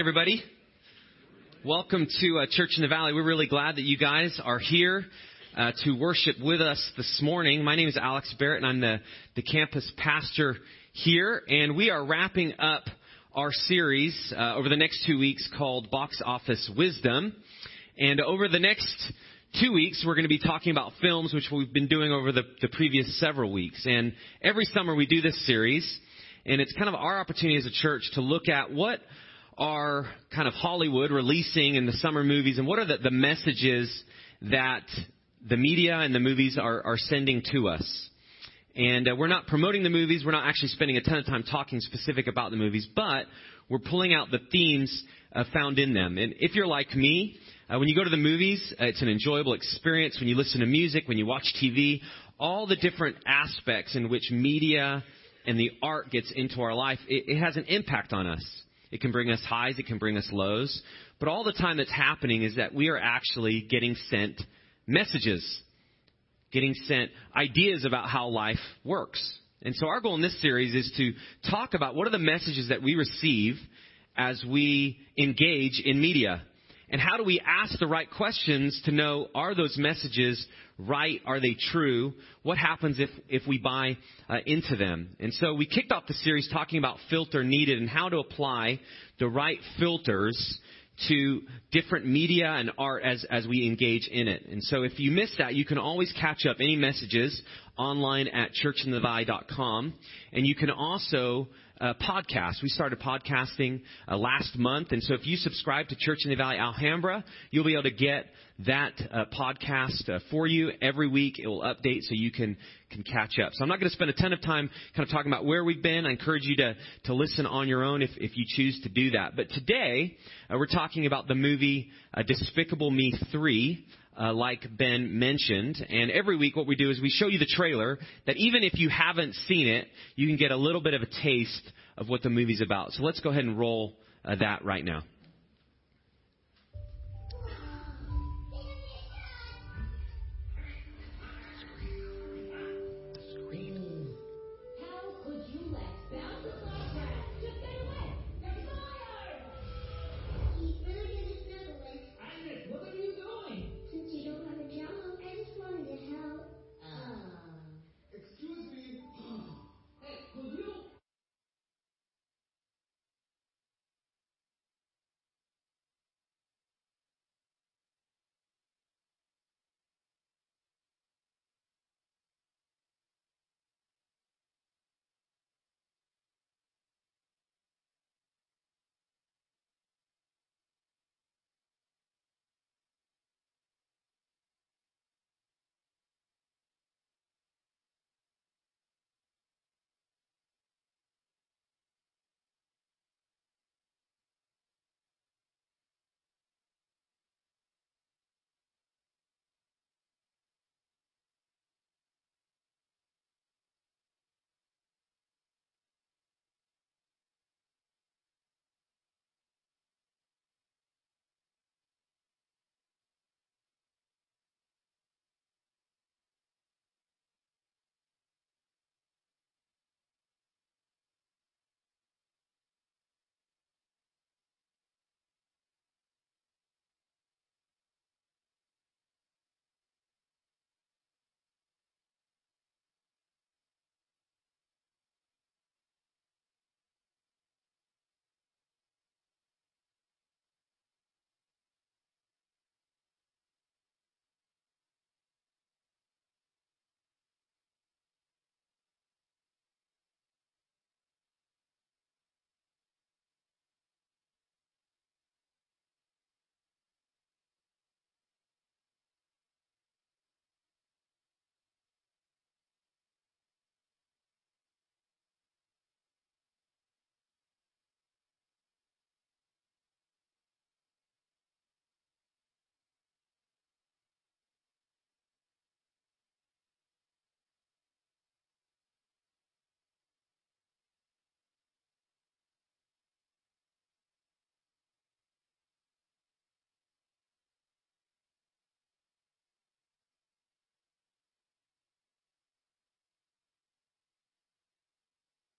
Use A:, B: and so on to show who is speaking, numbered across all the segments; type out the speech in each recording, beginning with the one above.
A: everybody. Welcome to uh, Church in the Valley. We're really glad that you guys are here uh, to worship with us this morning. My name is Alex Barrett, and I'm the, the campus pastor here. And we are wrapping up our series uh, over the next two weeks called Box Office Wisdom. And over the next two weeks, we're going to be talking about films, which we've been doing over the, the previous several weeks. And every summer we do this series, and it's kind of our opportunity as a church to look at what are kind of Hollywood releasing in the summer movies, and what are the, the messages that the media and the movies are, are sending to us? And uh, we're not promoting the movies. We're not actually spending a ton of time talking specific about the movies, but we're pulling out the themes uh, found in them. And if you're like me, uh, when you go to the movies, uh, it's an enjoyable experience. When you listen to music, when you watch TV, all the different aspects in which media and the art gets into our life, it, it has an impact on us. It can bring us highs, it can bring us lows. But all the time that's happening is that we are actually getting sent messages, getting sent ideas about how life works. And so our goal in this series is to talk about what are the messages that we receive as we engage in media. And how do we ask the right questions to know are those messages right? Are they true? What happens if, if we buy uh, into them? And so we kicked off the series talking about filter needed and how to apply the right filters to different media and art as, as we engage in it. And so if you missed that, you can always catch up any messages online at churchinthevalley.com. And you can also uh, podcast. We started podcasting uh, last month, and so if you subscribe to Church in the Valley Alhambra, you'll be able to get that uh, podcast uh, for you every week. It will update so you can can catch up. So I'm not going to spend a ton of time kind of talking about where we've been. I encourage you to to listen on your own if if you choose to do that. But today uh, we're talking about the movie uh, Despicable Me 3. Uh, like Ben mentioned. And every week, what we do is we show you the trailer that even if you haven't seen it, you can get a little bit of a taste of what the movie's about. So let's go ahead and roll uh, that right now.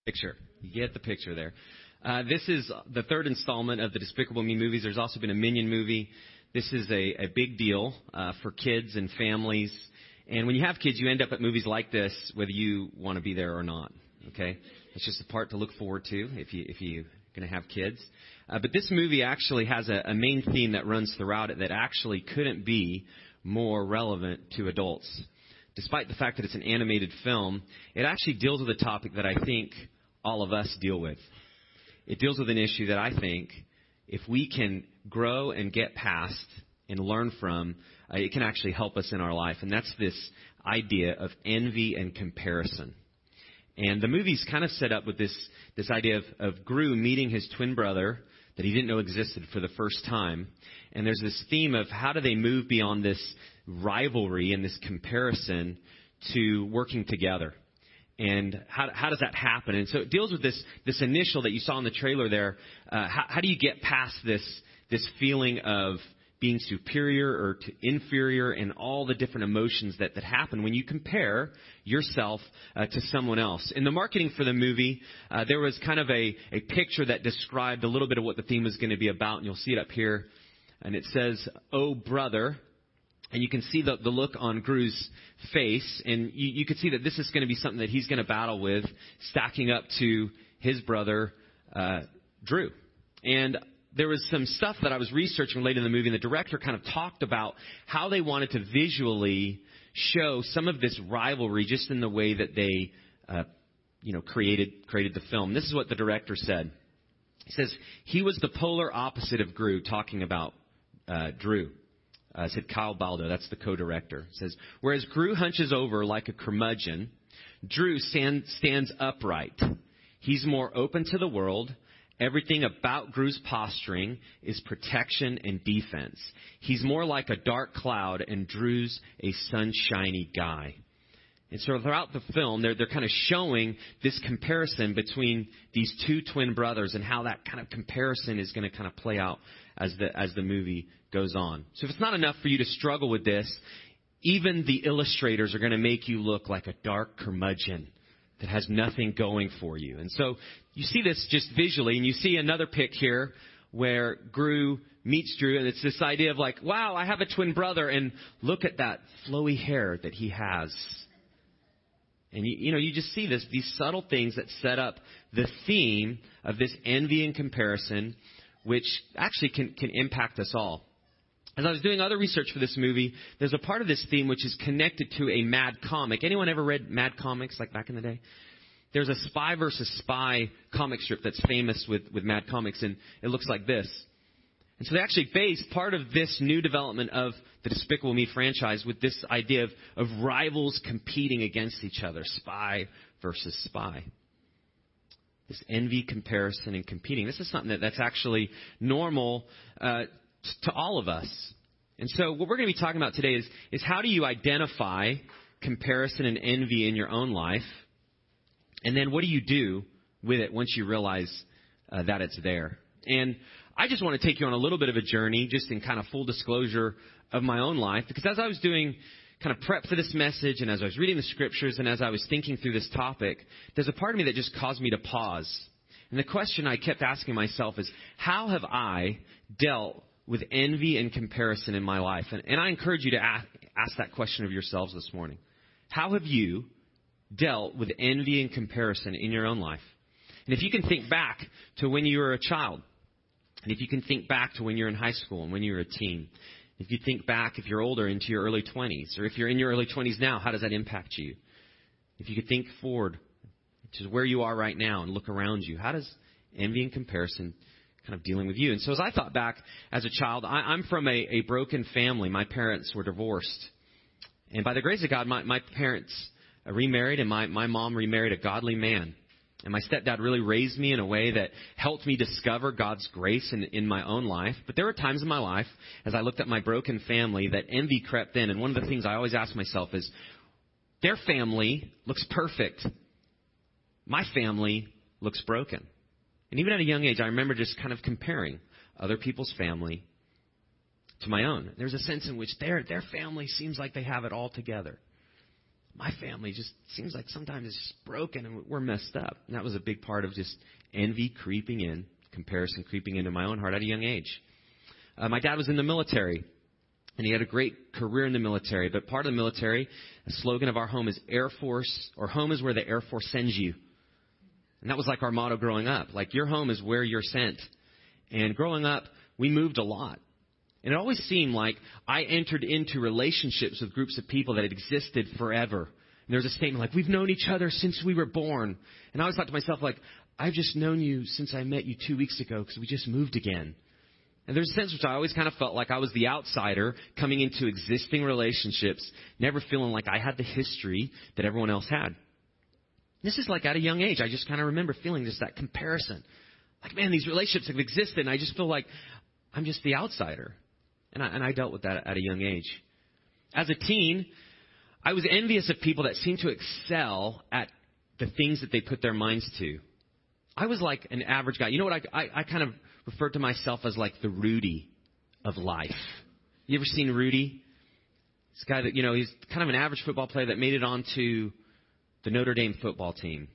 A: Picture. You get the picture there. Uh, this is the third installment of the Despicable Me movies. There's also been a Minion movie. This is a, a big deal uh, for kids and families. And when you have kids, you end up at movies like this, whether you want to be there or not. Okay, it's just a part to look forward to if you if you're going to have kids. Uh, but this movie actually has a, a main theme that runs throughout it that actually couldn't be more relevant to adults. Despite the fact that it's an animated film, it actually deals with a topic that I think all of us deal with. It deals with an issue that I think if we can grow and get past and learn from, uh, it can actually help us in our life. And that's this idea of envy and comparison. And the movie's kind of set up with this, this idea of, of Gru meeting his twin brother that he didn't know existed for the first time. And there's this theme of how do they move beyond this rivalry and this comparison to working together. And how, how does that happen? And so it deals with this, this initial that you saw in the trailer there. Uh, how, how do you get past this, this feeling of being superior or inferior and all the different emotions that, that happen when you compare yourself uh, to someone else. In the marketing for the movie, uh, there was kind of a, a picture that described a little bit of what the theme was going to be about, and you'll see it up here. And it says, Oh, brother. And you can see the, the look on Gru's face, and you, you can see that this is going to be something that he's going to battle with, stacking up to his brother, uh, Drew. And there was some stuff that I was researching related to the movie, and the director kind of talked about how they wanted to visually show some of this rivalry just in the way that they, uh, you know, created created the film. This is what the director said. He says he was the polar opposite of Gru, talking about uh, Drew. Uh, said Kyle Balda, that's the co-director. Says whereas Gru hunches over like a curmudgeon, Drew stand, stands upright. He's more open to the world Everything about Gru's posturing is protection and defense. He's more like a dark cloud, and Drew's a sunshiny guy. And so throughout the film, they're, they're kind of showing this comparison between these two twin brothers and how that kind of comparison is going to kind of play out as the, as the movie goes on. So if it's not enough for you to struggle with this, even the illustrators are going to make you look like a dark curmudgeon that has nothing going for you. And so you see this just visually, and you see another pic here where Gru meets Drew, and it's this idea of like, wow, I have a twin brother, and look at that flowy hair that he has. And you, you know, you just see this, these subtle things that set up the theme of this envy and comparison, which actually can, can impact us all. As I was doing other research for this movie, there's a part of this theme which is connected to a Mad comic. Anyone ever read Mad comics like back in the day? There's a spy versus spy comic strip that's famous with, with Mad Comics, and it looks like this. And so they actually based part of this new development of the Despicable Me franchise with this idea of, of rivals competing against each other, spy versus spy. This envy, comparison, and competing. This is something that, that's actually normal uh, to all of us. And so what we're going to be talking about today is, is how do you identify comparison and envy in your own life? And then what do you do with it once you realize uh, that it's there? And I just want to take you on a little bit of a journey, just in kind of full disclosure of my own life, because as I was doing kind of prep for this message and as I was reading the scriptures and as I was thinking through this topic, there's a part of me that just caused me to pause. And the question I kept asking myself is, how have I dealt with envy and comparison in my life? And, and I encourage you to ask, ask that question of yourselves this morning. How have you dealt with envy and comparison in your own life. And if you can think back to when you were a child, and if you can think back to when you're in high school and when you were a teen, if you think back if you're older into your early 20s, or if you're in your early 20s now, how does that impact you? If you could think forward to where you are right now and look around you, how does envy and comparison kind of dealing with you? And so as I thought back as a child, I, am from a, a broken family. My parents were divorced. And by the grace of God, my, my parents remarried, and my, my mom remarried a godly man. And my stepdad really raised me in a way that helped me discover God's grace in, in my own life. But there were times in my life, as I looked at my broken family, that envy crept in. And one of the things I always ask myself is, their family looks perfect. My family looks broken. And even at a young age, I remember just kind of comparing other people's family to my own. There's a sense in which their, their family seems like they have it all together. My family just seems like sometimes it's just broken and we're messed up. And that was a big part of just envy creeping in, comparison creeping into my own heart at a young age. Uh, my dad was in the military, and he had a great career in the military. But part of the military, the slogan of our home is Air Force, or home is where the Air Force sends you. And that was like our motto growing up. Like, your home is where you're sent. And growing up, we moved a lot. And it always seemed like I entered into relationships with groups of people that had existed forever. And there was a statement like, we've known each other since we were born. And I always thought to myself, like, I've just known you since I met you two weeks ago because we just moved again. And there's a sense which I always kind of felt like I was the outsider coming into existing relationships, never feeling like I had the history that everyone else had. This is like at a young age. I just kind of remember feeling just that comparison. Like, man, these relationships have existed, and I just feel like I'm just the outsider. And I, and I dealt with that at a young age. As a teen, I was envious of people that seemed to excel at the things that they put their minds to. I was like an average guy. You know what? I, I, I kind of referred to myself as like the Rudy of life. You ever seen Rudy? This guy that, you know, he's kind of an average football player that made it onto the Notre Dame football team.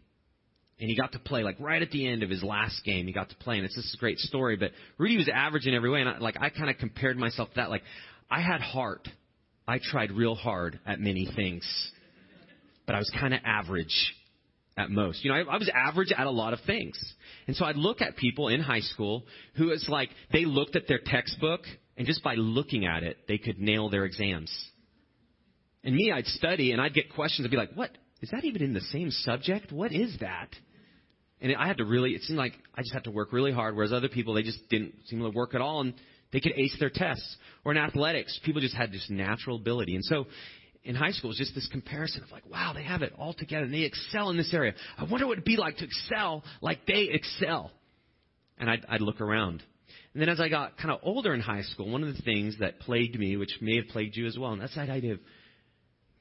A: And he got to play like right at the end of his last game. He got to play, and it's is a great story. But Rudy was average in every way, and I, like I kind of compared myself to that. Like I had heart. I tried real hard at many things, but I was kind of average at most. You know, I, I was average at a lot of things, and so I'd look at people in high school who it's like they looked at their textbook, and just by looking at it, they could nail their exams. And me, I'd study and I'd get questions. I'd be like, "What is that even in the same subject? What is that? And I had to really, it seemed like I just had to work really hard, whereas other people, they just didn't seem to work at all and they could ace their tests. Or in athletics, people just had this natural ability. And so in high school, it was just this comparison of like, wow, they have it all together and they excel in this area. I wonder what it'd be like to excel like they excel. And I'd, I'd look around. And then as I got kind of older in high school, one of the things that plagued me, which may have plagued you as well, and that's that idea of,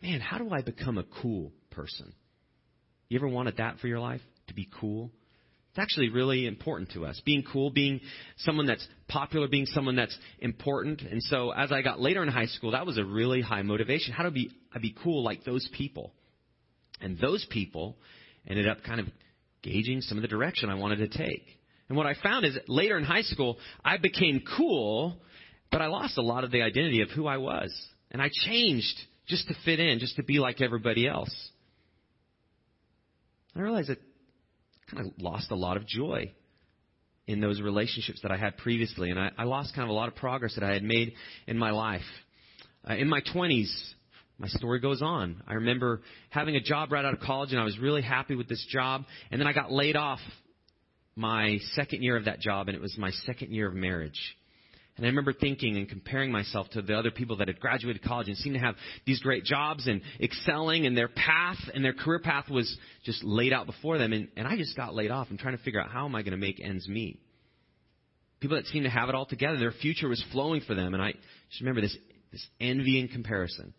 A: man, how do I become a cool person. You ever wanted that for your life? To be cool? It's actually really important to us. Being cool, being someone that's popular, being someone that's important. And so as I got later in high school, that was a really high motivation. How to be, I be cool like those people? And those people ended up kind of gauging some of the direction I wanted to take. And what I found is later in high school, I became cool, but I lost a lot of the identity of who I was. And I changed just to fit in, just to be like everybody else. I realized I kind of lost a lot of joy in those relationships that I had previously, and I, I lost kind of a lot of progress that I had made in my life. Uh, in my 20s, my story goes on. I remember having a job right out of college, and I was really happy with this job, and then I got laid off my second year of that job, and it was my second year of marriage. And I remember thinking and comparing myself to the other people that had graduated college and seemed to have these great jobs and excelling, and their path and their career path was just laid out before them. And, and I just got laid off and trying to figure out how am I going to make ends meet. People that seemed to have it all together, their future was flowing for them. And I just remember this, this envy and comparison.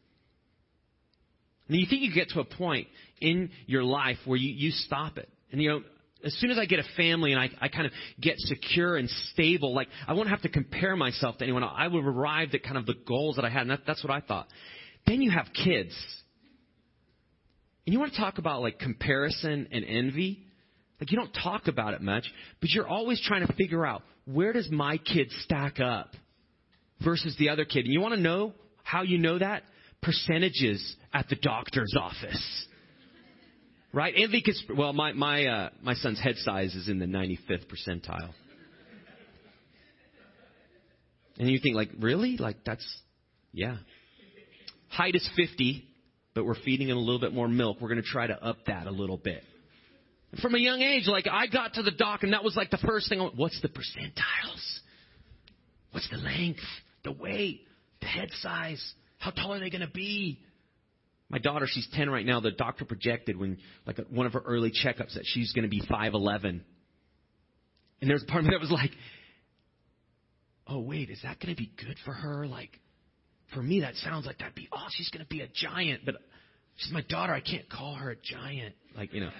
A: And you think you get to a point in your life where you, you stop it. And you know, as soon as I get a family and I, I kind of get secure and stable, like I won't have to compare myself to anyone. I will have arrived at kind of the goals that I had, and that, that's what I thought. Then you have kids. And you want to talk about like comparison and envy? Like you don't talk about it much, but you're always trying to figure out where does my kid stack up versus the other kid. And you want to know how you know that? Percentages at the doctor's office. Right? Envy can, well, my, my, uh, my son's head size is in the 95th percentile. And you think like, really? Like that's, yeah. Height is 50, but we're feeding him a little bit more milk. We're going to try to up that a little bit. From a young age, like I got to the doc and that was like the first thing. Went, What's the percentiles? What's the length, the weight, the head size? How tall are they going to be? My daughter, she's 10 right now. The doctor projected when, like, one of her early checkups that she's going to be 5'11. And there's a part of me that was like, oh, wait, is that going to be good for her? Like, for me, that sounds like that'd be, oh, she's going to be a giant. But she's my daughter. I can't call her a giant. Like, you know.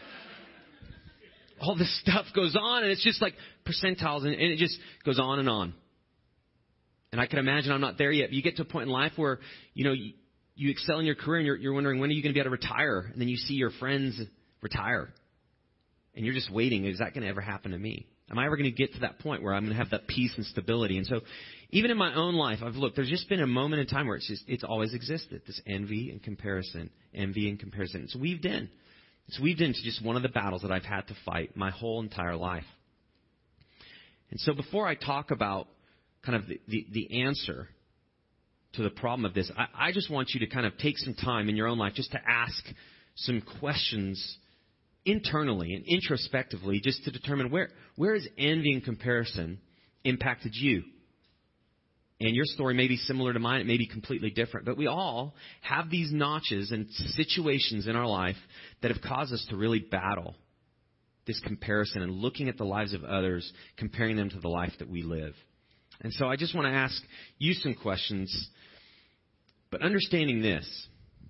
A: All this stuff goes on, and it's just like percentiles, and, and it just goes on and on. And I can imagine I'm not there yet. But you get to a point in life where, you know, you, excel in your career and you're, you're wondering when are you going to be able to retire? And then you see your friends retire. And you're just waiting. Is that going to ever happen to me? Am I ever going to get to that point where I'm going to have that peace and stability? And so, even in my own life, I've looked. There's just been a moment in time where it's just it's always existed. This envy and comparison, envy and comparison. It's weaved in. It's weaved into just one of the battles that I've had to fight my whole entire life. And so, before I talk about kind of the, the, the answer to the problem of this, I, I just want you to kind of take some time in your own life just to ask some questions internally and introspectively just to determine where, where has envy and comparison impacted you? And your story may be similar to mine, it may be completely different, but we all have these notches and situations in our life that have caused us to really battle this comparison and looking at the lives of others, comparing them to the life that we live. And so I just want to ask you some questions, but understanding this,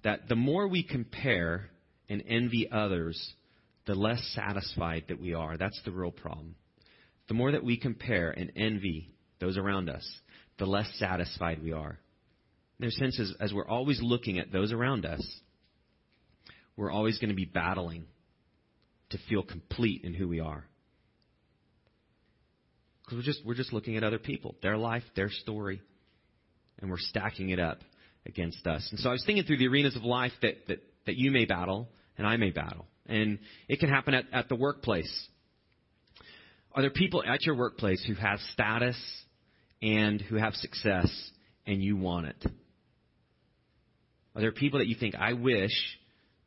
A: that the more we compare and envy others, the less satisfied that we are. That's the real problem. The more that we compare and envy those around us, the less satisfied we are. There's sense as, as we're always looking at those around us, we're always going to be battling to feel complete in who we are. Because we're just, we're just looking at other people, their life, their story, and we're stacking it up against us. And so I was thinking through the arenas of life that, that, that you may battle and I may battle. And it can happen at, at the workplace. Are there people at your workplace who have status and who have success and you want it? Are there people that you think, I wish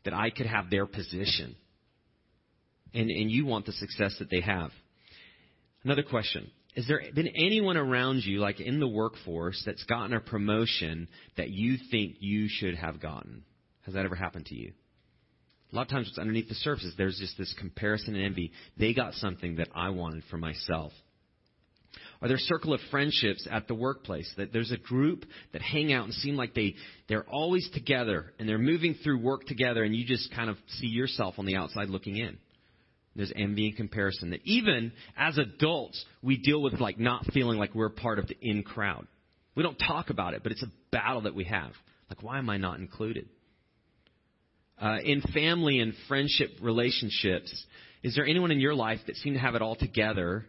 A: that I could have their position? And, and you want the success that they have. Another question. Has there been anyone around you, like in the workforce, that's gotten a promotion that you think you should have gotten? Has that ever happened to you? A lot of times what's underneath the surface is there's just this comparison and envy. They got something that I wanted for myself. Are there circle of friendships at the workplace that there's a group that hang out and seem like they they're always together and they're moving through work together and you just kind of see yourself on the outside looking in. There's envy and comparison that even as adults we deal with like not feeling like we're part of the in crowd. We don't talk about it, but it's a battle that we have. Like why am I not included? Uh, in family and friendship relationships, is there anyone in your life that seem to have it all together,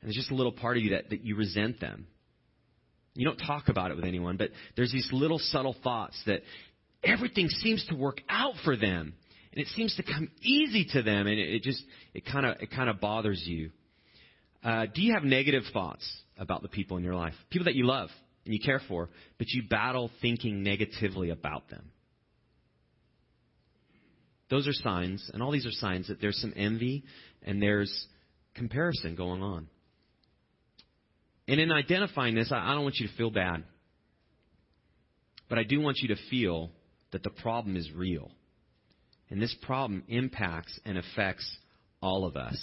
A: and there's just a little part of you that, that you resent them? You don't talk about it with anyone, but there's these little subtle thoughts that everything seems to work out for them, and it seems to come easy to them, and it, just it kind of it kind of bothers you. Uh, do you have negative thoughts about the people in your life, people that you love and you care for, but you battle thinking negatively about them? Those are signs, and all these are signs that there's some envy and there's comparison going on. And in identifying this, I don't want you to feel bad. But I do want you to feel that the problem is real. And this problem impacts and affects all of us.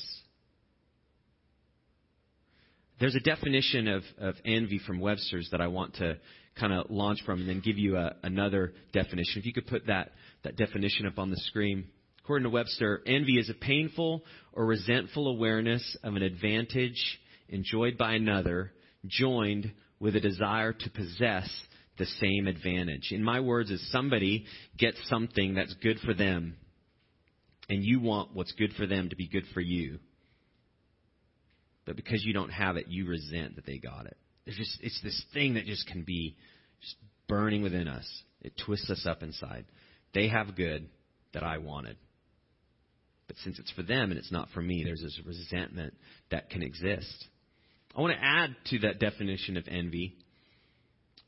A: There's a definition of, of envy from Webster's that I want to kind of launch from and then give you a, another definition. If you could put that, that definition up on the screen. According to Webster, envy is a painful or resentful awareness of an advantage enjoyed by another, joined with a desire to possess the same advantage. In my words, is somebody gets something that's good for them, and you want what's good for them to be good for you. But because you don't have it, you resent that they got it. It's just it's this thing that just can be just burning within us. It twists us up inside. They have good that I wanted. But since it's for them and it's not for me, there's this resentment that can exist. I want to add to that definition of envy,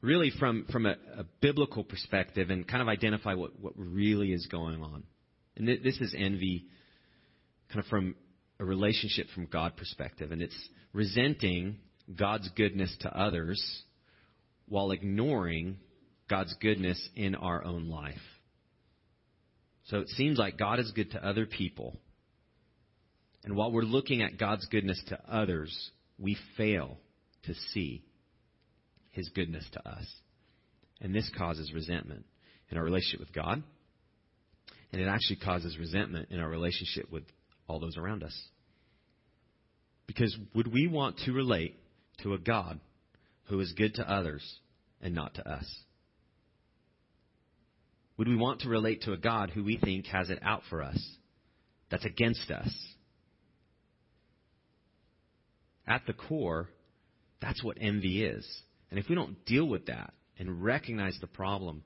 A: really from, from a, a biblical perspective, and kind of identify what, what really is going on. And th- this is envy kind of from a relationship from God perspective, and it's resenting God's goodness to others while ignoring God's goodness in our own life. So it seems like God is good to other people. And while we're looking at God's goodness to others, we fail to see his goodness to us. And this causes resentment in our relationship with God. And it actually causes resentment in our relationship with all those around us. Because would we want to relate to a God who is good to others and not to us. Would we want to relate to a God who we think has it out for us, that's against us? At the core, that's what envy is. And if we don't deal with that and recognize the problem,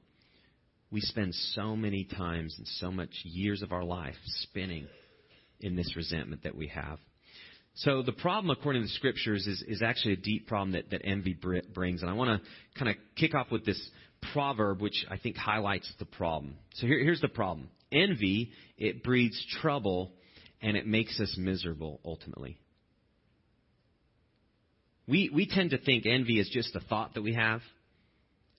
A: we spend so many times and so much years of our life spinning in this resentment that we have. So the problem, according to the scriptures, is, is actually a deep problem that, that envy brings. And I want to kind of kick off with this proverb, which I think highlights the problem. So here, here's the problem. Envy, it breeds trouble and it makes us miserable ultimately. We, we tend to think envy is just a thought that we have.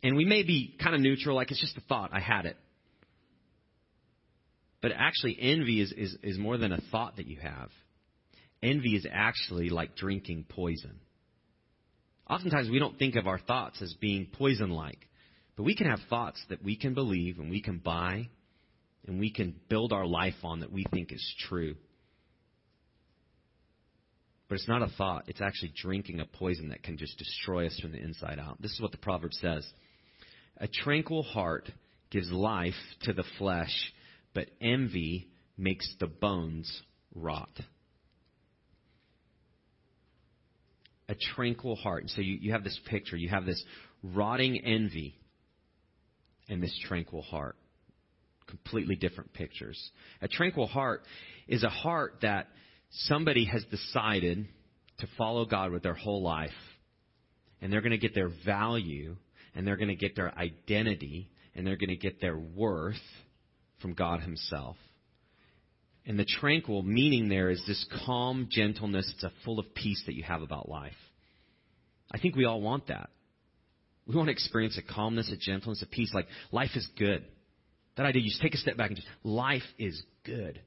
A: And we may be kind of neutral, like it's just a thought, I had it. But actually, envy is, is, is more than a thought that you have. Envy is actually like drinking poison. Oftentimes, we don't think of our thoughts as being poison like. But we can have thoughts that we can believe and we can buy and we can build our life on that we think is true. But it's not a thought, it's actually drinking a poison that can just destroy us from the inside out. This is what the proverb says A tranquil heart gives life to the flesh, but envy makes the bones rot. A tranquil heart. And So you, you have this picture, you have this rotting envy and this tranquil heart. Completely different pictures. A tranquil heart is a heart that somebody has decided to follow God with their whole life, and they're going to get their value, and they're going to get their identity, and they're going to get their worth from God Himself. And the tranquil meaning there is this calm gentleness. It's a full of peace that you have about life. I think we all want that. We want to experience a calmness, a gentleness, a peace. Like life is good. That idea, you just take a step back and just, life is good.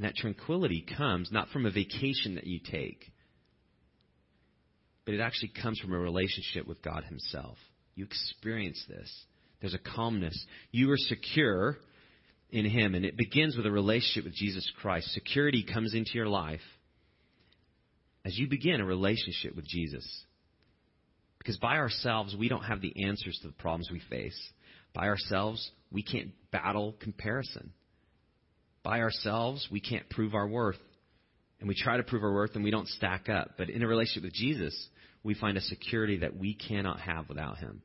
A: And that tranquility comes not from a vacation that you take, but it actually comes from a relationship with God Himself. You experience this. There's a calmness. You are secure in Him, and it begins with a relationship with Jesus Christ. Security comes into your life as you begin a relationship with Jesus. Because by ourselves, we don't have the answers to the problems we face. By ourselves, we can't battle comparison. By ourselves, we can't prove our worth. And we try to prove our worth and we don't stack up. But in a relationship with Jesus, we find a security that we cannot have without Him.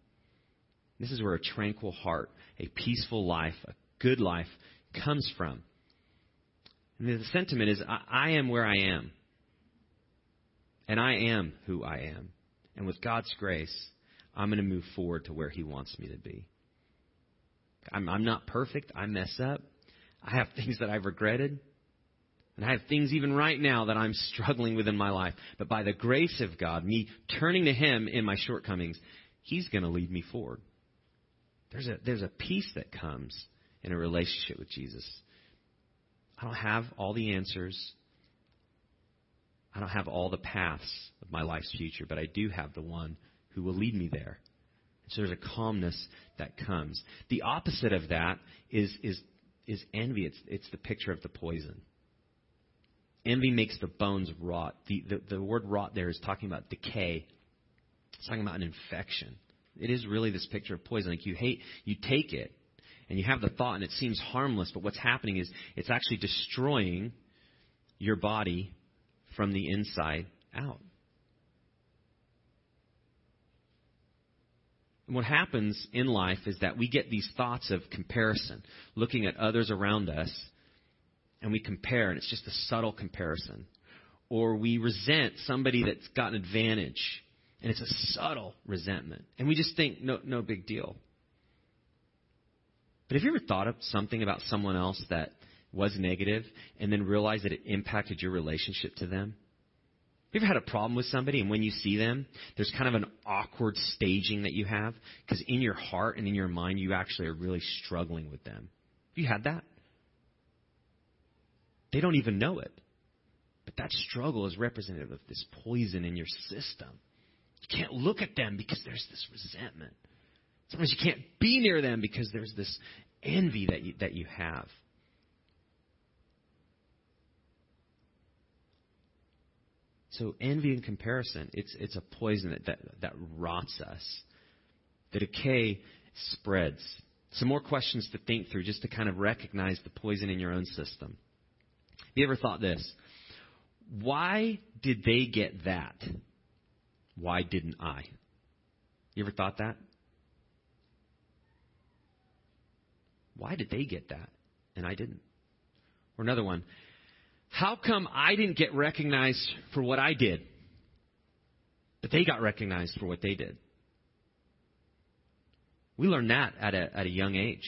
A: This is where a tranquil heart, a peaceful life, a good life comes from. And the sentiment is I, I am where I am. And I am who I am. And with God's grace, I'm going to move forward to where He wants me to be. I'm, I'm not perfect. I mess up. I have things that I've regretted. And I have things even right now that I'm struggling with in my life. But by the grace of God, me turning to Him in my shortcomings, He's going to lead me forward. There's a, there's a peace that comes in a relationship with Jesus. I don't have all the answers. I don't have all the paths of my life's future, but I do have the one who will lead me there. So there's a calmness that comes. The opposite of that is, is, is envy. It's, it's the picture of the poison. Envy makes the bones rot. The, the, the word rot there is talking about decay. It's talking about an infection. It is really this picture of poison. Like you hate, you take it, and you have the thought, and it seems harmless, but what's happening is it's actually destroying your body from the inside out. What happens in life is that we get these thoughts of comparison, looking at others around us, and we compare, and it's just a subtle comparison. Or we resent somebody that's got an advantage, and it's a subtle resentment. And we just think, no, no big deal. But have you ever thought of something about someone else that was negative and then realized that it impacted your relationship to them? You ever had a problem with somebody and when you see them, there's kind of an awkward staging that you have? Because in your heart and in your mind, you actually are really struggling with them. Have you had that? They don't even know it. But that struggle is representative of this poison in your system. You can't look at them because there's this resentment. Sometimes you can't be near them because there's this envy that you, that you have. So envy and comparison, it's, it's a poison that, that, that rots us. The decay spreads. Some more questions to think through just to kind of recognize the poison in your own system. Have you ever thought this? Why did they get that? Why didn't I? You ever thought that? Why did they get that and I didn't? Or another one. How come I didn't get recognized for what I did, but they got recognized for what they did? We learn that at a, at a young age.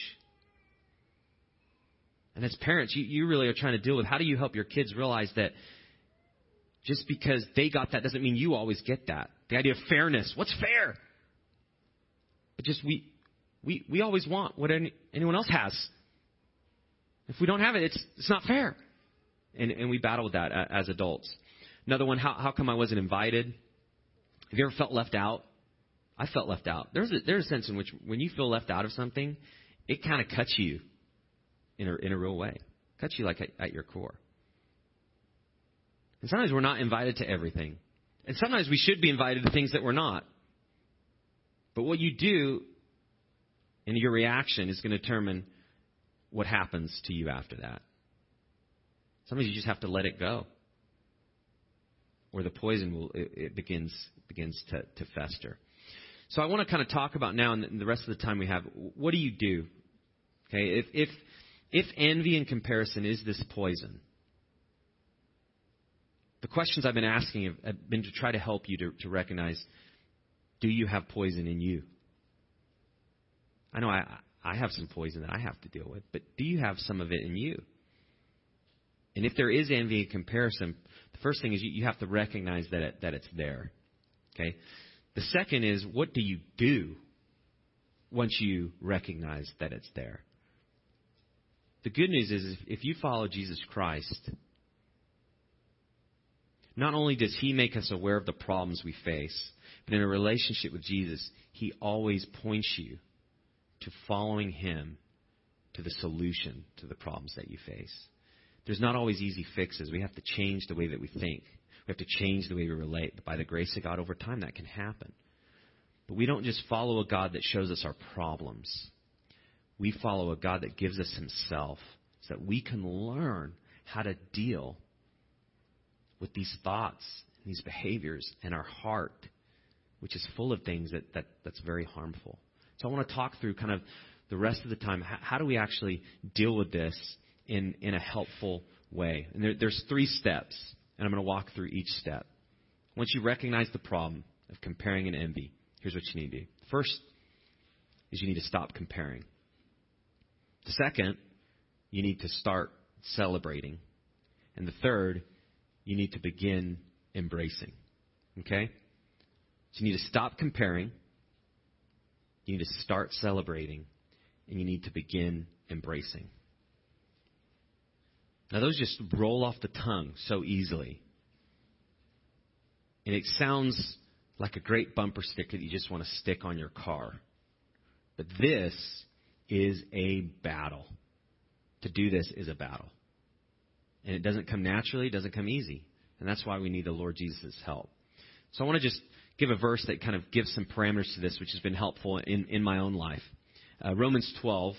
A: And as parents, you, you really are trying to deal with how do you help your kids realize that just because they got that doesn't mean you always get that. The idea of fairness. What's fair? But just we, we, we always want what any, anyone else has. If we don't have it, it's, it's not fair. And, and we battle with that as adults. Another one, how, how come I wasn't invited? Have you ever felt left out? I felt left out. There's a, there's a sense in which when you feel left out of something, it kind of cuts you in a, in a real way. Cuts you like at, at your core. And sometimes we're not invited to everything. And sometimes we should be invited to things that we're not. But what you do and your reaction is going to determine what happens to you after that. Sometimes you just have to let it go. Or the poison will it, it begins begins to, to fester. So I want to kind of talk about now and the rest of the time we have, what do you do? Okay, if if if envy and comparison is this poison, the questions I've been asking have, been to try to help you to, to recognize do you have poison in you? I know I, I have some poison that I have to deal with, but do you have some of it in you? And if there is envy and comparison, the first thing is you, you have to recognize that, it, that it's there. Okay? The second is what do you do once you recognize that it's there? The good news is if you follow Jesus Christ, not only does he make us aware of the problems we face, but in a relationship with Jesus, he always points you to following him to the solution to the problems that you face. There's not always easy fixes. We have to change the way that we think. We have to change the way we relate. But by the grace of God, over time, that can happen. But we don't just follow a God that shows us our problems. We follow a God that gives us Himself so that we can learn how to deal with these thoughts, and these behaviors, and our heart, which is full of things that, that, that's very harmful. So I want to talk through kind of the rest of the time how, how do we actually deal with this in, in a helpful way. And there, there's three steps, and I'm going to walk through each step. Once you recognize the problem of comparing and envy, here's what you need to do. First is you need to stop comparing. The second, you need to start celebrating. And the third you need to begin embracing. Okay? So you need to stop comparing. You need to start celebrating. And you need to begin embracing. Now, those just roll off the tongue so easily. And it sounds like a great bumper sticker that you just want to stick on your car. But this is a battle. To do this is a battle. And it doesn't come naturally, it doesn't come easy. And that's why we need the Lord Jesus' help. So I want to just give a verse that kind of gives some parameters to this, which has been helpful in, in my own life. Uh, Romans 12.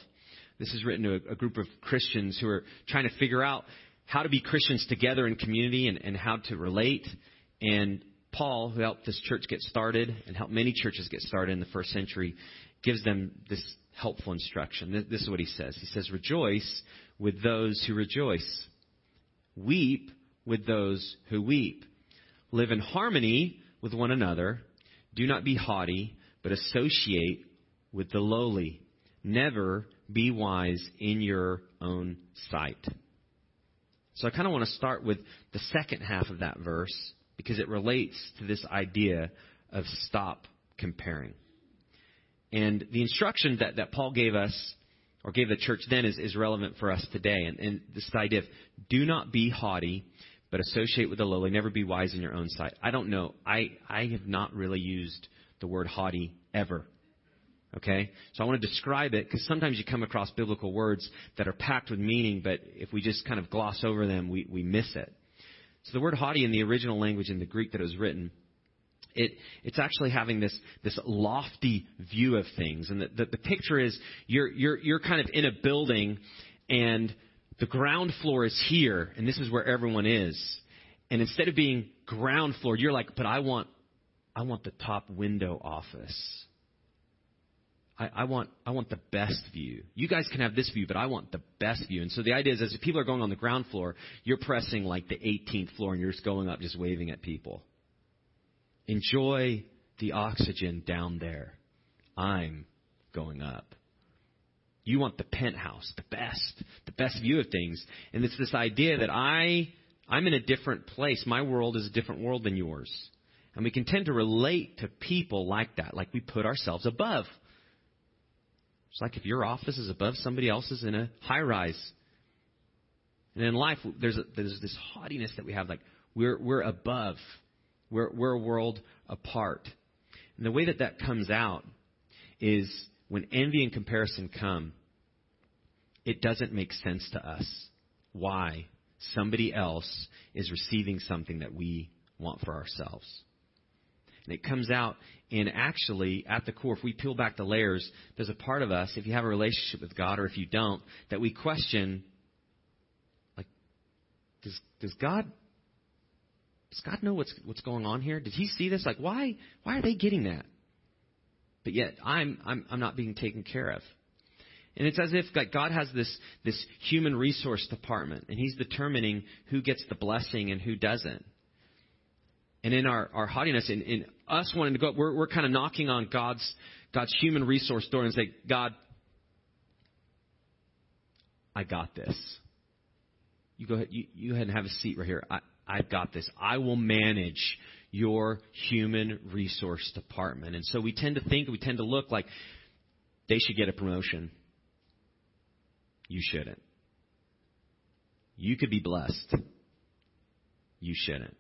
A: This is written to a, a, group of Christians who are trying to figure out how to be Christians together in community and, and how to relate. And Paul, who helped this church get started and helped many churches get started in the first century, gives them this helpful instruction. This, this is what he says. He says, Rejoice with those who rejoice Weep with those who weep. Live in harmony with one another. Do not be haughty, but associate with the lowly. Never be wise in your own sight. So I kind of want to start with the second half of that verse because it relates to this idea of stop comparing. And the instruction that, that Paul gave us or gave the church then is, is relevant for us today. And, and this idea of do not be haughty, but associate with the lowly. Never be wise in your own sight. I don't know. I, I have not really used the word haughty ever. Okay? So I want to describe it because sometimes you come across biblical words that are packed with meaning, but if we just kind of gloss over them, we, we miss it. So the word haughty in the original language in the Greek that it was written, it, it's actually having this, this lofty view of things. And the, the, the picture is you're, you're, you're kind of in a building and the ground floor is here and this is where everyone is. And instead of being ground floor, you're like, but I want, I want the top window office. I, I, want I want the best view. You guys can have this view, but I want the best view. And so the idea is, as people are going on the ground floor, you're pressing like the 18th floor, and you're just going up, just waving at people. Enjoy the oxygen down there. I'm going up. You want the penthouse, the best, the best view of things. And it's this idea that I, I'm in a different place. My world is a different world than yours. And we can tend to relate to people like that, like we put ourselves above. It's like if your office is above somebody else's in a high rise. And in life, there's, a, there's this haughtiness that we have, like we're, we're above. We're, we're a world apart. And the way that that comes out is when envy and comparison come, it doesn't make sense to us why somebody else is receiving something that we want for ourselves. And it comes out in actually, at the core, if we peel back the layers, there's a part of us, if you have a relationship with God or if you don't, that we question, like, does, does God does God know what's what's going on here? Did He see this? Like, why why are they getting that? But yet I'm I'm I'm not being taken care of. And it's as if like God has this this human resource department, and He's determining who gets the blessing and who doesn't. And in our, our haughtiness, in, in us wanting to go, we're, we're kind of knocking on God's God's human resource door and say, God, I got this. You go ahead, you, you ahead and have a seat right here. I, I've got this. I will manage your human resource department. And so we tend to think, we tend to look like they should get a promotion. You shouldn't. You could be blessed. You shouldn't.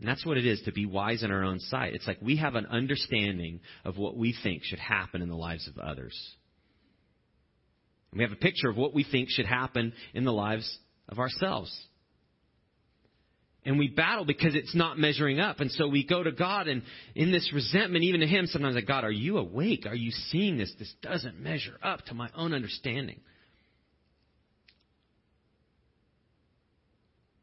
A: And that's what it is to be wise in our own sight. It's like we have an understanding of what we think should happen in the lives of others. we have a picture of what we think should happen in the lives of ourselves and we battle because it's not measuring up. And so we go to God and in this resentment, even to Him, sometimes like, God, are you awake? Are you seeing this? This doesn't measure up to my own understanding.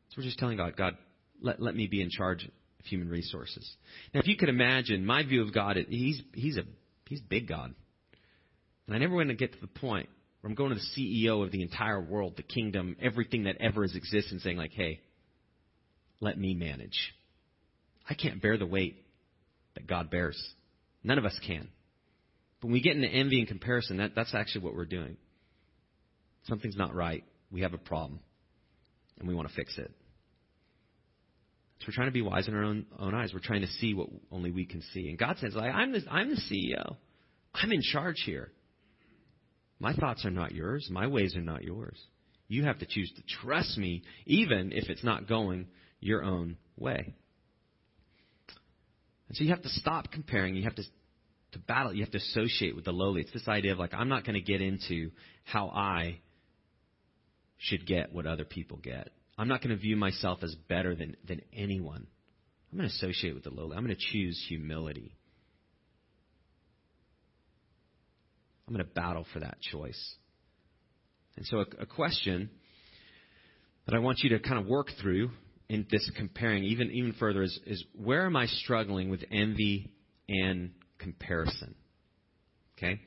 A: So we're just telling God, God, let, let me be in charge of human resources. Now, if you could imagine, my view of God, He's, he's a, He's big God. And I never want to get to the point where I'm going to the CEO of the entire world, the kingdom, everything that ever has existed, and saying like, hey, let me manage. I can't bear the weight that God bears. None of us can. But when we get into envy and comparison, that, that's actually what we're doing. Something's not right. We have a problem. And we want to fix it. So we're trying to be wise in our own, own eyes. We're trying to see what only we can see. And God says, like, I'm, the, I'm the CEO. I'm in charge here. My thoughts are not yours. My ways are not yours. You have to choose to trust me, even if it's not going your own way. And so you have to stop comparing. You have to to battle. You have to associate with the lowly. It's this idea of like I'm not going to get into how I should get what other people get. I'm not going to view myself as better than than anyone. I'm going to associate with the lowly. I'm going to choose humility. I'm going to battle for that choice. And so, a, a question that I want you to kind of work through in this comparing even even further is, is where am I struggling with envy and comparison? Okay?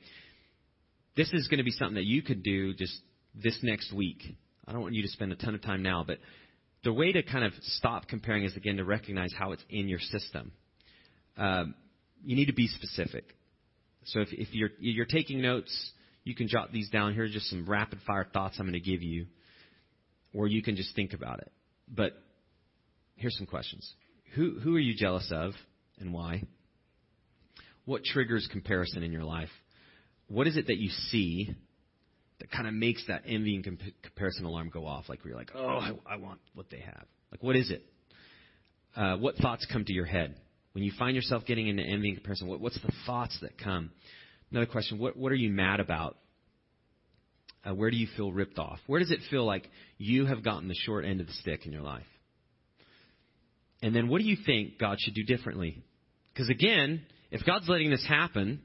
A: This is going to be something that you could do just this next week. I don't want you to spend a ton of time now, but the way to kind of stop comparing is again to recognize how it's in your system. Um, you need to be specific. So if, if you're you're taking notes, you can jot these down. Here are just some rapid fire thoughts I'm going to give you, or you can just think about it. But here's some questions. Who, who are you jealous of and why? What triggers comparison in your life? What is it that you see that kind of makes that envy and comp- comparison alarm go off? Like where you're like, oh, I, I want what they have. Like what is it? Uh, what thoughts come to your head when you find yourself getting into envy and comparison? What, what's the thoughts that come? Another question: What what are you mad about? Uh, where do you feel ripped off? Where does it feel like you have gotten the short end of the stick in your life? And then what do you think God should do differently? Because again, if God's letting this happen,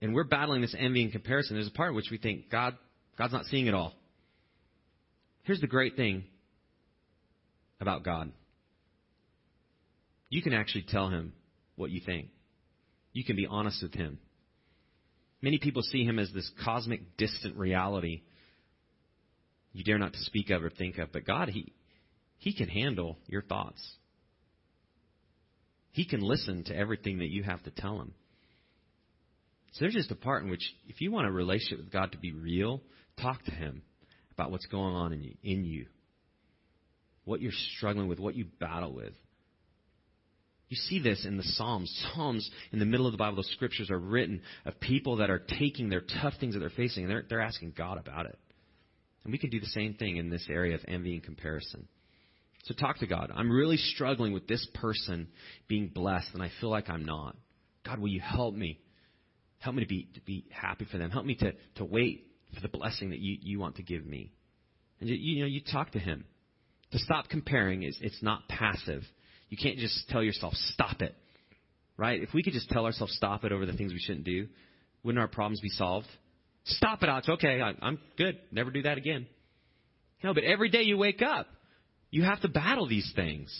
A: and we're battling this envy and comparison, there's a part in which we think God, God's not seeing it all. Here's the great thing about God. You can actually tell him what you think. You can be honest with him. Many people see him as this cosmic, distant reality you dare not to speak of or think of. But God, he, he can handle your thoughts. He can listen to everything that you have to tell him. So there's just a part in which, if you want a relationship with God to be real, talk to Him about what's going on in you, in you, what you're struggling with, what you battle with. You see this in the Psalms. Psalms in the middle of the Bible, those scriptures are written of people that are taking their tough things that they're facing and they're, they're asking God about it. And we can do the same thing in this area of envy and comparison. So talk to God. I'm really struggling with this person being blessed and I feel like I'm not. God, will you help me? Help me to be, to be happy for them. Help me to, to wait for the blessing that you, you want to give me. And you, you know, you talk to him. To stop comparing is it's not passive. You can't just tell yourself, stop it. Right? If we could just tell ourselves, stop it over the things we shouldn't do, wouldn't our problems be solved? Stop it, Alex. Okay, I, I'm good. Never do that again. No, but every day you wake up, you have to battle these things.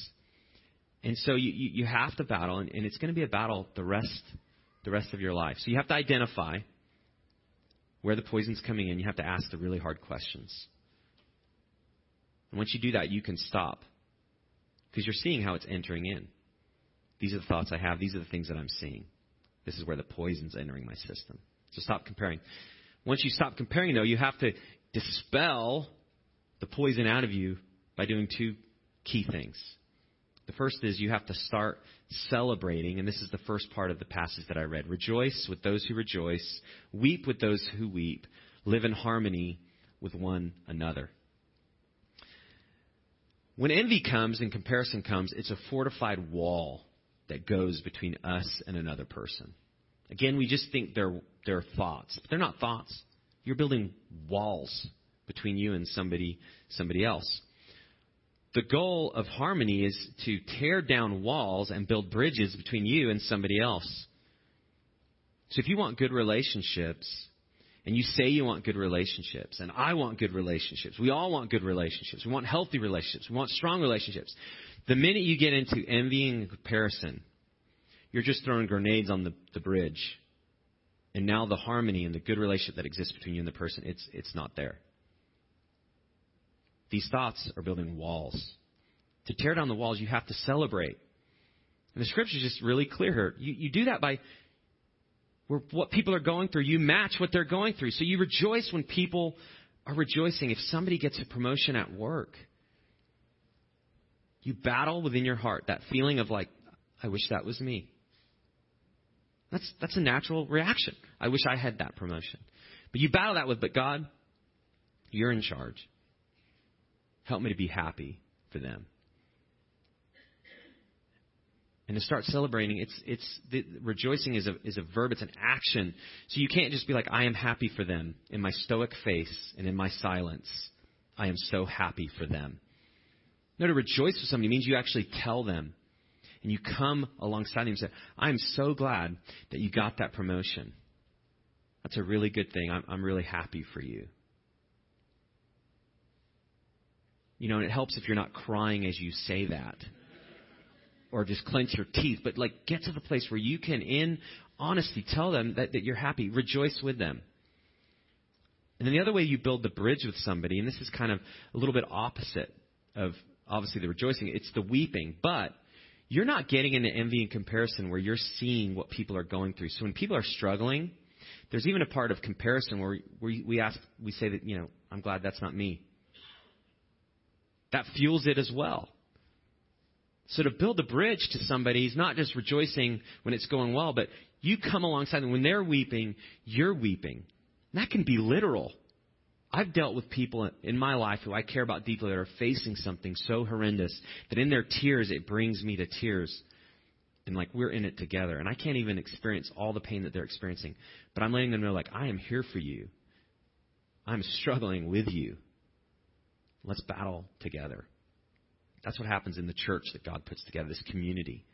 A: And so you, you, you have to battle, and, and it's going to be a battle the rest, the rest of your life. So you have to identify where the poison's coming in. You have to ask the really hard questions. And once you do that, you can stop because you're seeing how it's entering in. These are the thoughts I have. These are the things that I'm seeing. This is where the poison's entering my system. So stop comparing. Once you stop comparing, though, you have to dispel the poison out of you by doing two key things. The first is you have to start celebrating, and this is the first part of the passage that I read. Rejoice with those who rejoice, weep with those who weep, live in harmony with one another. When envy comes and comparison comes, it's a fortified wall that goes between us and another person. Again, we just think they're, they're thoughts, but they're not thoughts. You're building walls between you and somebody, somebody else. The goal of harmony is to tear down walls and build bridges between you and somebody else. So if you want good relationships, and you say you want good relationships, and I want good relationships. We all want good relationships. We want healthy relationships. We want strong relationships. The minute you get into envy and comparison, you're just throwing grenades on the, the bridge. And now the harmony and the good relationship that exists between you and the person, it's, it's not there. These thoughts are building walls. To tear down the walls, you have to celebrate. And the scripture is just really clear here. You, you do that by what people are going through, you match what they're going through. So you rejoice when people are rejoicing. If somebody gets a promotion at work, you battle within your heart that feeling of like, I wish that was me. That's, that's a natural reaction. I wish I had that promotion. But you battle that with, but God, you're in charge. Help me to be happy for them and to start celebrating, it's, it's, the, rejoicing is a, is a verb, it's an action. So you can't just be like, I am happy for them in my stoic face and in my silence. I am so happy for them. No, to rejoice with somebody means you actually tell them and you come alongside them and say, I'm so glad that you got that promotion. That's a really good thing. I'm, I'm really happy for you. You know, and it helps if you're not crying as you say that or just clench your teeth, but like get to the place where you can, in honesty, tell them that, that you're happy. Rejoice with them. And then the other way you build the bridge with somebody, and this is kind of a little bit opposite of obviously the rejoicing, it's the weeping. But you're not getting into envy and comparison where you're seeing what people are going through. So when people are struggling, there's even a part of comparison where we, we ask, we say that, you know, I'm glad that's not me. That fuels it as well. So to build a bridge to somebody is not just rejoicing when it's going well, but you come alongside them. When they're weeping, you're weeping. And that can be literal. I've dealt with people in my life who I care about deeply that are facing something so horrendous that in their tears it brings me to tears. And like we're in it together. And I can't even experience all the pain that they're experiencing. But I'm letting them know like I am here for you. I'm struggling with you. Let's battle together. That's what happens in the church that God puts together, this community.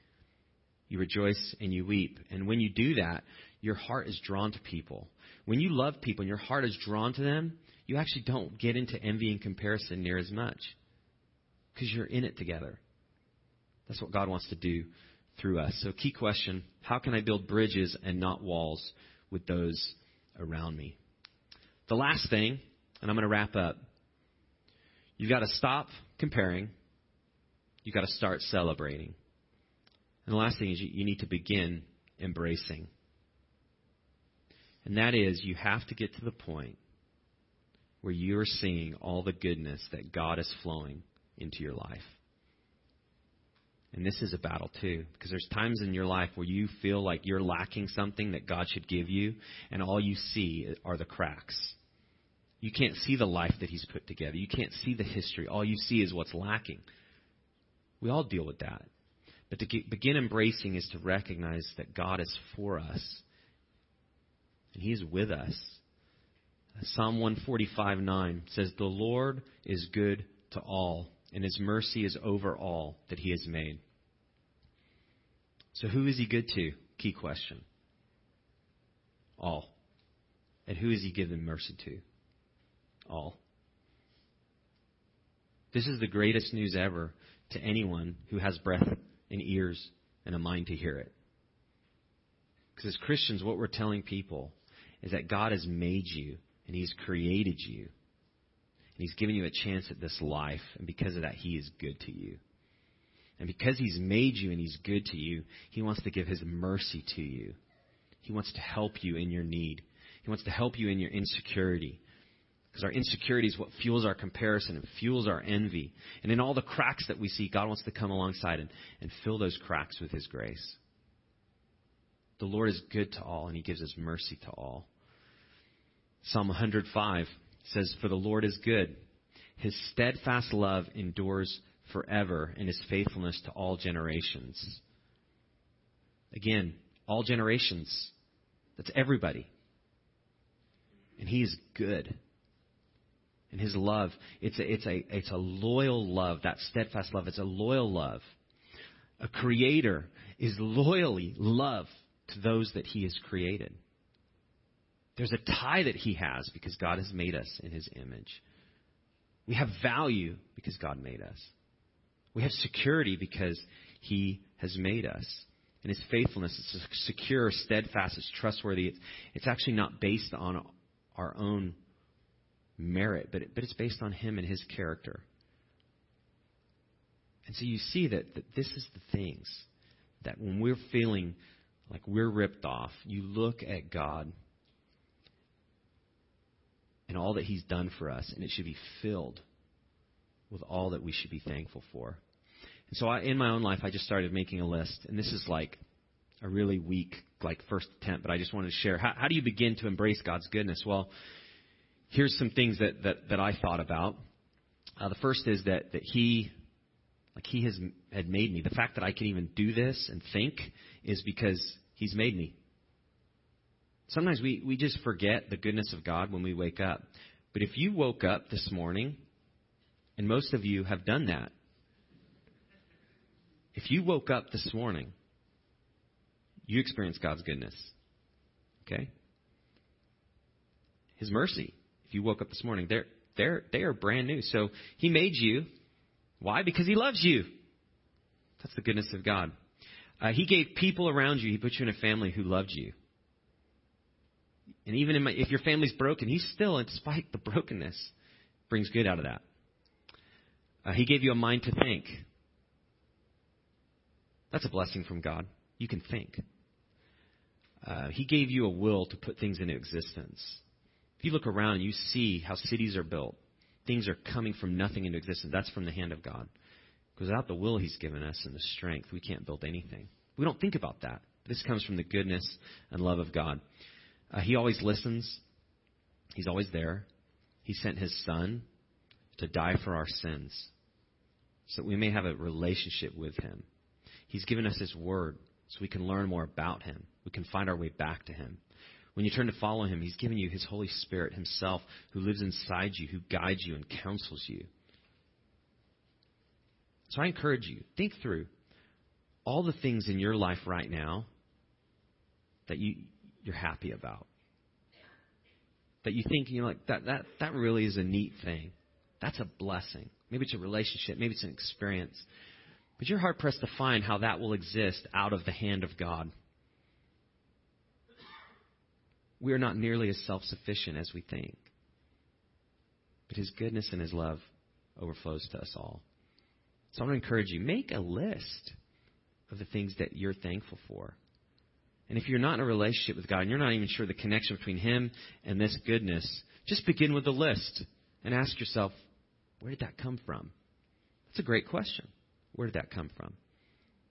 A: You rejoice and you weep. And when you do that, your heart is drawn to people. When you love people and your heart is drawn to them, you actually don't get into envy and comparison near as much because you're in it together. That's what God wants to do through us. So, key question how can I build bridges and not walls with those around me? The last thing, and I'm going to wrap up, you've got to stop comparing, you've got to start celebrating. And the last thing is you, you need to begin embracing. And that is, you have to get to the point where you are seeing all the goodness that God is flowing into your life. And this is a battle too, because there's times in your life where you feel like you're lacking something that God should give you, and all you see are the cracks. You can't see the life that He's put together. You can't see the history. All you see is what's lacking. We all deal with that. But to get, begin embracing is to recognize that God is for us, and He is with us. Psalm 145 9 says, The Lord is good to all, and His mercy is over all that He has made. So, who is He good to? Key question. All. And who is He giving mercy to? All. This is the greatest news ever to anyone who has breath and ears and a mind to hear it. Because as Christians, what we're telling people is that God has made you and He's created you. And He's given you a chance at this life. And because of that, He is good to you. And because He's made you and He's good to you, He wants to give His mercy to you. He wants to help you in your need. He wants to help you in your insecurity. Because our insecurity is what fuels our comparison and fuels our envy. And in all the cracks that we see, God wants to come alongside and, and fill those cracks with His grace. The Lord is good to all, and He gives us mercy to all. Psalm 105 says, For the Lord is good. His steadfast love endures forever, and his faithfulness to all generations. Again, all generations. That's everybody. And he is good and his love. It's a, it's a, it's a loyal love, that steadfast love. It's a loyal love. A creator is loyally love to those that he has created. There's a tie that he has because God has made us in his image. We have value because God made us. We have security because he has made us. And his faithfulness is secure, steadfast, it's trustworthy. It's, it's actually not based on our own merit, but, it, but it's based on him and his character. And so you see that, that this is the things that when we're feeling like we're ripped off, you look at God and all that He's done for us, and it should be filled with all that we should be thankful for. And so I, in my own life, I just started making a list, and this is like a really weak, like first attempt, but I just wanted to share. How, how do you begin to embrace God's goodness? Well, here's some things that, that, that I thought about. Uh, the first is that, that he, like he has had made me. The fact that I can even do this and think is because he's made me. Sometimes we, we just forget the goodness of God when we wake up. But if you woke up this morning, and most of you have done that, if you woke up this morning, you experienced God's goodness. Okay? His mercy if you woke up this morning, they're, they're, they are brand new. So He made you. Why? Because He loves you. That's the goodness of God. Uh, he gave people around you, He put you in a family who loved you. And even my, if your family's broken, He still, despite the brokenness, brings good out of that. Uh, he gave you a mind to think. That's a blessing from God. You can think. Uh, he gave you a will to put things into existence. If you look around and you see how cities are built, things are coming from nothing into existence. That's from the hand of God. Because without the will He's given us and the strength, we can't build anything. We don't think about that. This comes from the goodness and love of God. Uh, he always listens. He's always there. He sent His Son to die for our sins so that we may have a relationship with Him. He's given us His Word so we can learn more about Him. We can find our way back to Him. When you turn to follow him, he's given you his Holy Spirit himself who lives inside you, who guides you and counsels you. So I encourage you, think through all the things in your life right now that you, you're happy about. That you think, you know, like that, that, that really is a neat thing. That's a blessing. Maybe it's a relationship. Maybe it's an experience. But you're hard pressed to find how that will exist out of the hand of God. We are not nearly as self sufficient as we think. But His goodness and His love overflows to us all. So I want to encourage you make a list of the things that you're thankful for. And if you're not in a relationship with God and you're not even sure the connection between Him and this goodness, just begin with a list and ask yourself, where did that come from? That's a great question. Where did that come from?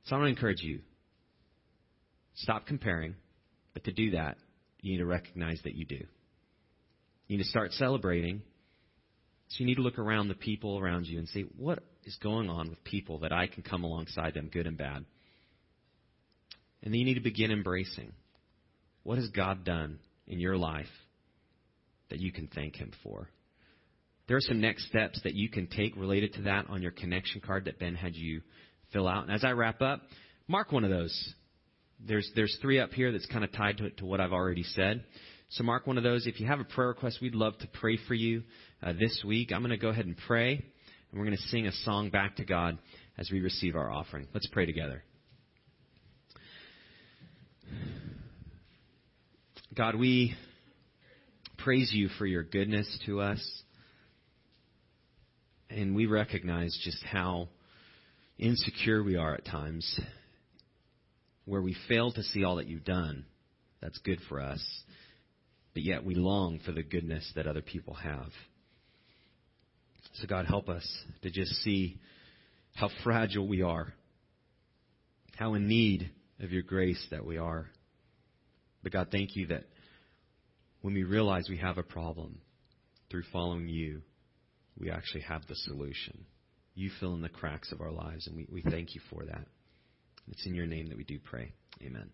A: So I want to encourage you. Stop comparing, but to do that, you need to recognize that you do. You need to start celebrating. So you need to look around the people around you and say, what is going on with people that I can come alongside them, good and bad? And then you need to begin embracing. What has God done in your life that you can thank Him for? There are some next steps that you can take related to that on your connection card that Ben had you fill out. And as I wrap up, mark one of those. There's, there's three up here that's kind of tied to, to what I've already said. So mark one of those. If you have a prayer request, we'd love to pray for you uh, this week. I'm going to go ahead and pray, and we're going to sing a song back to God as we receive our offering. Let's pray together. God, we praise you for your goodness to us. And we recognize just how insecure we are at times, where we fail to see all that you've done. That's good for us. But yet we long for the goodness that other people have. So, God, help us to just see how fragile we are, how in need of your grace that we are. But, God, thank you that when we realize we have a problem through following you, we actually have the solution. You fill in the cracks of our lives, and we, we thank you for that. It's in your name that we do pray. Amen.